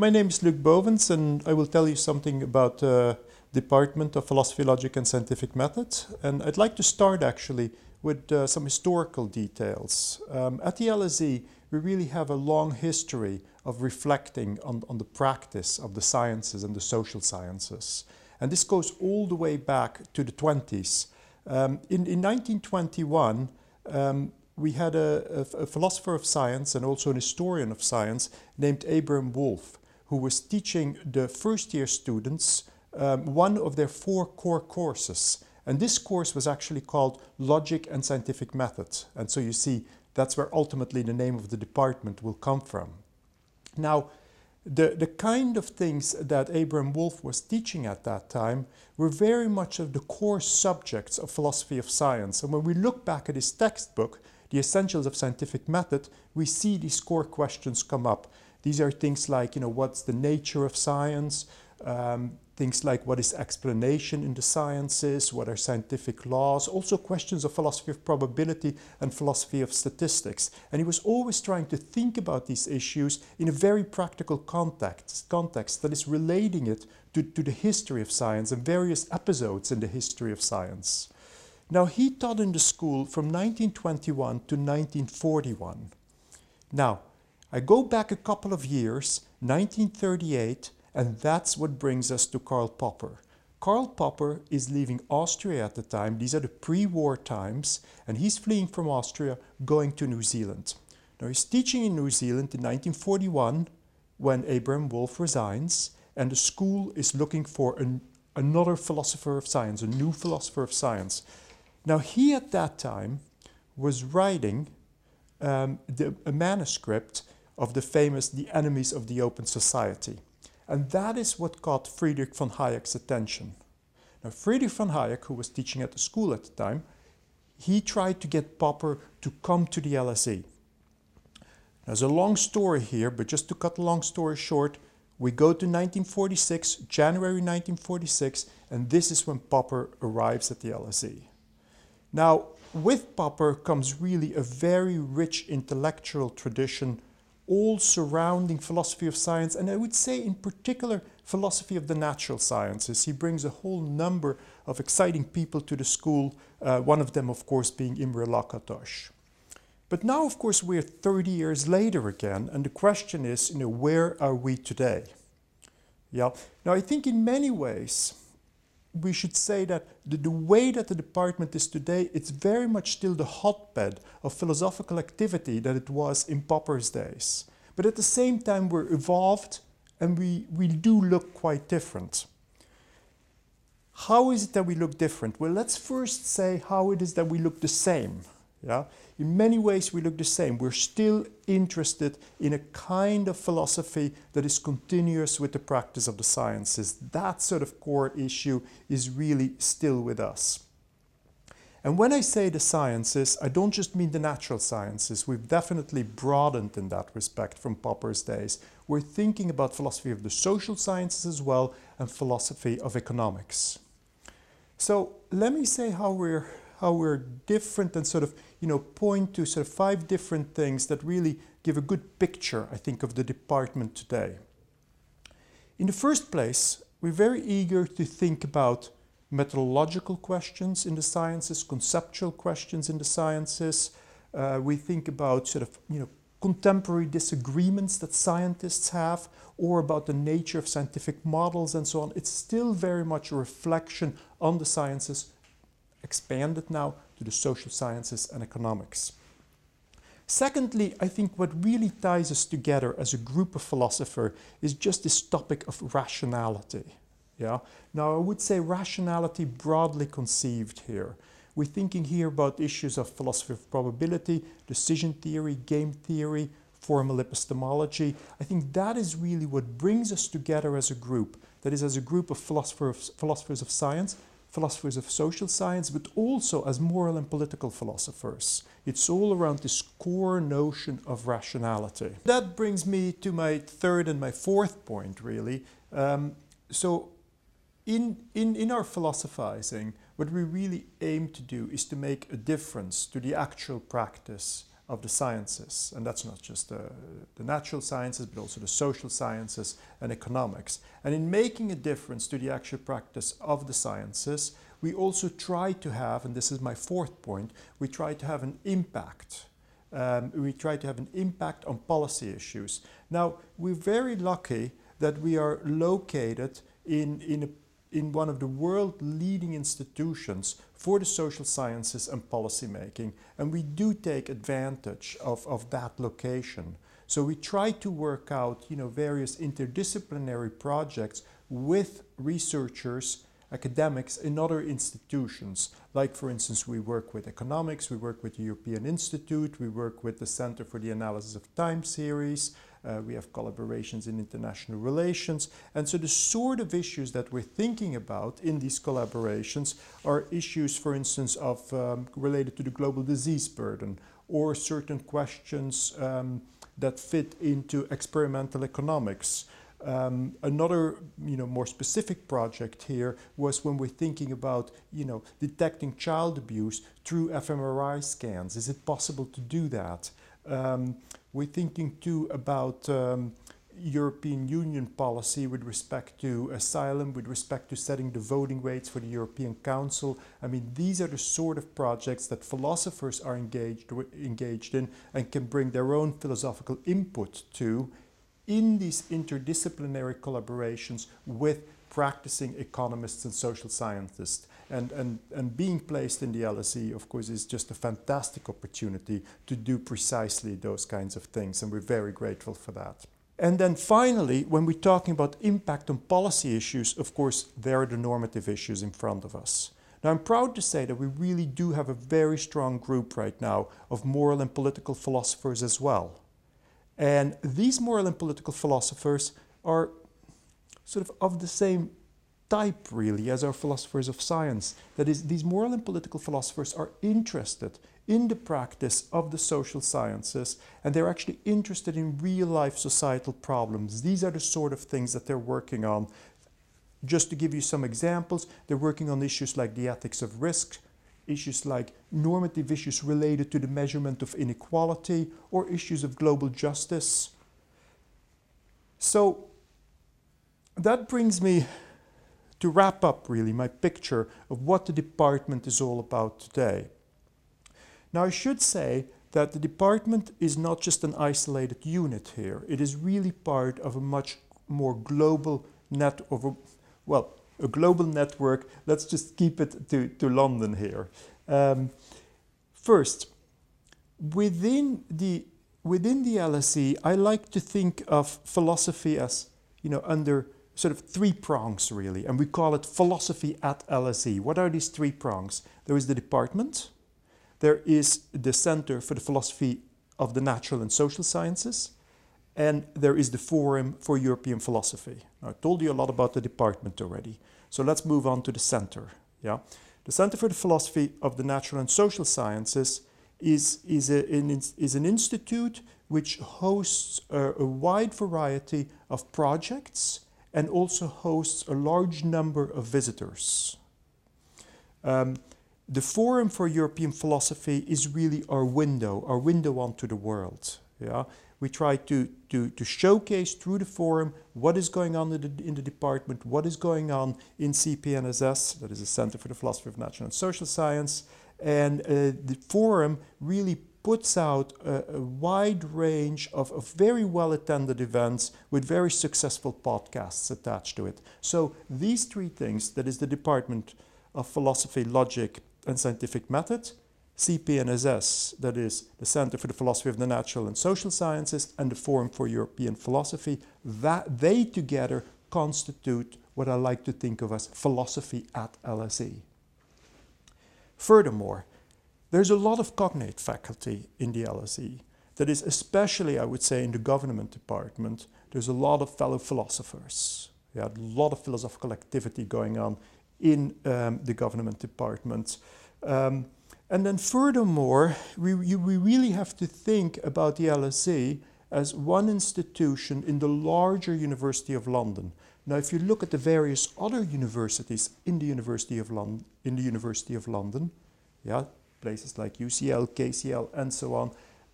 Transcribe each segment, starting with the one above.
my name is Luc Bovens, and I will tell you something about the uh, Department of Philosophy, Logic, and Scientific Method. And I'd like to start actually with uh, some historical details. Um, at the LSE, we really have a long history of reflecting on, on the practice of the sciences and the social sciences. And this goes all the way back to the 20s. Um, in, in 1921, um, we had a, a, a, philosopher of science and also an historian of science named Abraham Wolf, who was teaching the first year students um, one of their four core courses. And this course was actually called Logic and Scientific Method. And so you see, that's where ultimately the name of the department will come from. Now, the, the kind of things that Abraham Wolf was teaching at that time were very much of the core subjects of philosophy of science. And when we look back at his textbook, The Essentials of Scientific Method, we see these core questions come up. These are things like, you know, what's the nature of science? Um, things like what is explanation in the sciences, what are scientific laws, also questions of philosophy of probability and philosophy of statistics. And he was always trying to think about these issues in a very practical context, context that is relating it to, to the history of science and various episodes in the history of science. Now, he taught in the school from 1921 to 1941. Now, I go back a couple of years, 1938, and that's what brings us to Karl Popper. Karl Popper is leaving Austria at the time. These are the pre-war times, and he's fleeing from Austria, going to New Zealand. Now he's teaching in New Zealand in 1941 when Abraham Wolf resigns, and the school is looking for an, another philosopher of science, a new philosopher of science. Now he at that time was writing um, the, a manuscript of the famous The Enemies of the Open Society. And that is what caught Friedrich von Hayek's attention. Now, Friedrich von Hayek, who was teaching at the school at the time, he tried to get Popper to come to the LSE. There's a long story here, but just to cut the long story short, we go to 1946, January 1946, and this is when Popper arrives at the LSE. Now, with Popper comes really a very rich intellectual tradition all surrounding philosophy of science, and I would say in particular philosophy of the natural sciences. He brings a whole number of exciting people to the school, uh, one of them, of course, being Imre Lakatos. But now, of course, we're 30 years later again, and the question is, you know, where are we today? Yeah. Now, I think in many ways, we should say that the, the, way that the department is today, it's very much still the hotbed of philosophical activity that it was in Popper's days. But at the same time, we're evolved and we, we do look quite different. How is it that we look different? Well, let's first say how it is that we look the same. Yeah? In many ways, we look the same. We're still interested in a kind of philosophy that is continuous with the practice of the sciences. That sort of core issue is really still with us. And when I say the sciences, I don't just mean the natural sciences. We've definitely broadened in that respect from Popper's days. We're thinking about philosophy of the social sciences as well and philosophy of economics. So let me say how we're how we're different and sort of, you know, point to sort of five different things that really give a good picture, I think, of the department today. In the first place, we're very eager to think about methodological questions in the sciences, conceptual questions in the sciences. Uh, we think about sort of, you know, contemporary disagreements that scientists have or about the nature of scientific models and so on. It's still very much a reflection on the sciences expanded now to the social sciences and economics. Secondly, I think what really ties us together as a group of philosophers is just this topic of rationality. Yeah? Now, I would say rationality broadly conceived here. We're thinking here about issues of philosophy of probability, decision theory, game theory, formal epistemology. I think that is really what brings us together as a group. That is, as a group of philosophers, philosophers of science philosophers of social science, but also as moral and political philosophers. It's all around this core notion of rationality. That brings me to my third and my fourth point, really. Um, so, in, in, in our philosophizing, what we really aim to do is to make a difference to the actual practice of the sciences. And that's not just the, the natural sciences, but also the social sciences and economics. And in making a difference to the actual practice of the sciences, we also try to have, and this is my fourth point, we try to have an impact. Um, we try to have an impact on policy issues. Now, we're very lucky that we are located in, in, a, in one of the world leading institutions for the social sciences and policymaking. And we do take advantage of, of that location. So we try to work out you know, various interdisciplinary projects with researchers academics in other institutions. Like, for instance, we work with economics, we work with the European Institute, we work with the Center for the Analysis of Time series, uh, we have collaborations in international relations. And so the sort of issues that we're thinking about in these collaborations are issues, for instance, of um, related to the global disease burden or certain questions um, that fit into experimental economics. Um, another, you know, more specific project here was when we're thinking about, you know, detecting child abuse through fMRI scans. Is it possible to do that? Um, we're thinking too about um, European Union policy with respect to asylum, with respect to setting the voting weights for the European Council. I mean, these are the sort of projects that philosophers are engaged, engaged in and can bring their own philosophical input to in these interdisciplinary collaborations with practicing economists and social scientists. And, and, and being placed in the LSE, of course, is just a fantastic opportunity to do precisely those kinds of things, and we're very grateful for that. And then finally, when we're talking about impact on policy issues, of course, there are the normative issues in front of us. Now, I'm proud to say that we really do have a very strong group right now of moral and political philosophers as well. And these moral and political philosophers are sort of of the same type, really, as our philosophers of science. That is, these moral and political philosophers are interested in the practice of the social sciences and they're actually interested in real life societal problems. These are the sort of things that they're working on. Just to give you some examples, they're working on issues like the ethics of risk, issues like normative issues related to the measurement of inequality or issues of global justice. So that brings me to wrap up really my picture of what the department is all about today. Now I should say that the department is not just an isolated unit here. It is really part of a much more global net of a, well, a global network. Let's just keep it to, to London here. Um, first, within the within the LSE, I like to think of philosophy as you know under sort of three prongs really, and we call it philosophy at LSE. What are these three prongs? There is the department, there is the Center for the Philosophy of the Natural and Social Sciences, and there is the Forum for European Philosophy. Now, I told you a lot about the department already, so let's move on to the center. Yeah, the Center for the Philosophy of the Natural and Social Sciences is, is, a, an, is an institute which hosts a, a wide variety of projects and also hosts a large number of visitors. Um, the Forum for European Philosophy is really our window, our window onto the world. Yeah? We try to, to, to showcase through the forum what is going on in the, in the department, what is going on in CPNSS, that is the Center for the Philosophy of Natural and Social Science. And uh, the forum really puts out a, a wide range of, of very well attended events with very successful podcasts attached to it. So these three things that is the Department of Philosophy, Logic, and Scientific Method, CPNSS, that is the Center for the Philosophy of the Natural and Social Sciences, and the Forum for European Philosophy, that they together constitute what I like to think of as philosophy at LSE. Furthermore, there's a lot of cognate faculty in the LSE. That is, especially, I would say, in the government department, there's a lot of fellow philosophers. Yeah, a lot of philosophical activity going on in um, the government department. Um, and then furthermore, we, we really have to think about the LSE as one institution in the larger University of London. Now, if you look at the various other universities in the University of London, in the University of London, yeah, places like UCL, KCL, and so on,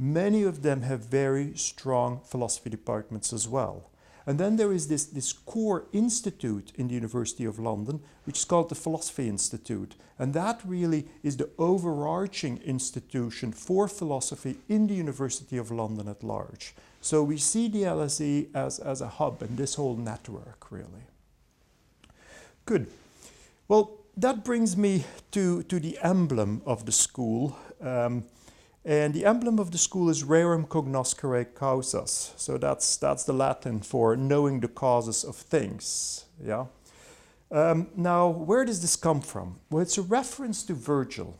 Many of them have very strong philosophy departments as well. And then there is this, this core institute in the University of London, which is called the Philosophy Institute. And that really is the overarching institution for philosophy in the University of London at large. So we see the LSE as, as a hub in this whole network, really. Good. Well, that brings me to, to the emblem of the school. Um, and the emblem of the school is rerum cognoscere causas. So that's, that's the Latin for knowing the causes of things. Yeah. Um, now, where does this come from? Well, it's a reference to Virgil.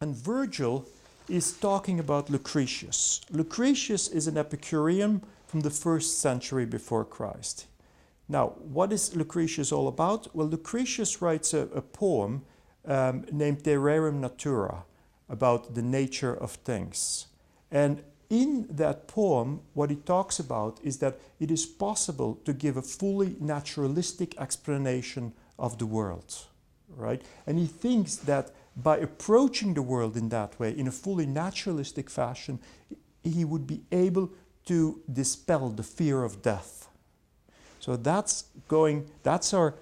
And Virgil is talking about Lucretius. Lucretius is an Epicurean from the first century before Christ. Now, what is Lucretius all about? Well, Lucretius writes a, a poem um, named De Rerum Natura about the nature of things. And in that poem, what he talks about is that it is possible to give a fully naturalistic explanation of the world, right? And he thinks that by approaching the world in that way, in a fully naturalistic fashion, he would be able to dispel the fear of death. So that's going, that's our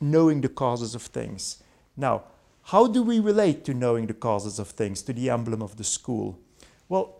knowing the causes of things. Now, how do we relate to knowing the causes of things, to the emblem of the school? Well,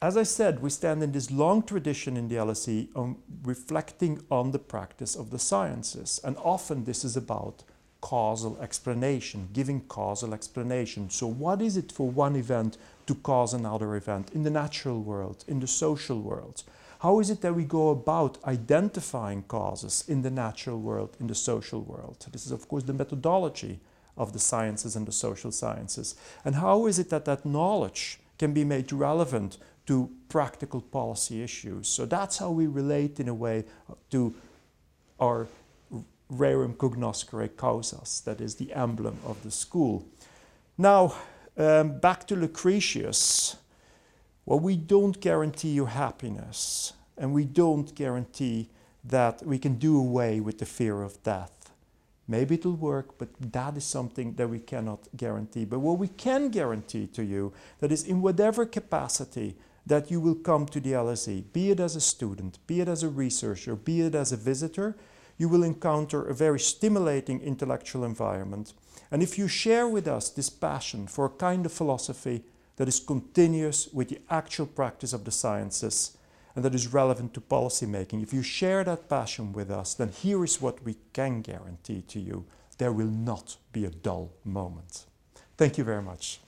as I said, we stand in this long tradition in the LSE on reflecting on the practice of the sciences. And often this is about causal explanation, giving causal explanation. So what is it for one event to cause another event in the natural world, in the social world? How is it that we go about identifying causes in the natural world, in the social world? This is, of course, the methodology of the sciences and the social sciences. And how is it that that knowledge can be made relevant to practical policy issues? So that's how we relate in a way to our rerum cognoscere causas, that is the emblem of the school. Now, um, back to Lucretius. Well, we don't guarantee your happiness, and we don't guarantee that we can do away with the fear of death. Maybe it'll work, but that is something that we cannot guarantee. But what we can guarantee to you, that is in whatever capacity that you will come to the LSE, be it as a student, be it as a researcher, be it as a visitor, you will encounter a very stimulating intellectual environment. And if you share with us this passion for a kind of philosophy that is continuous with the actual practice of the sciences, and that is relevant to policy making. If you share that passion with us, then here is what we can guarantee to you. There will not be a dull moment. Thank you very much.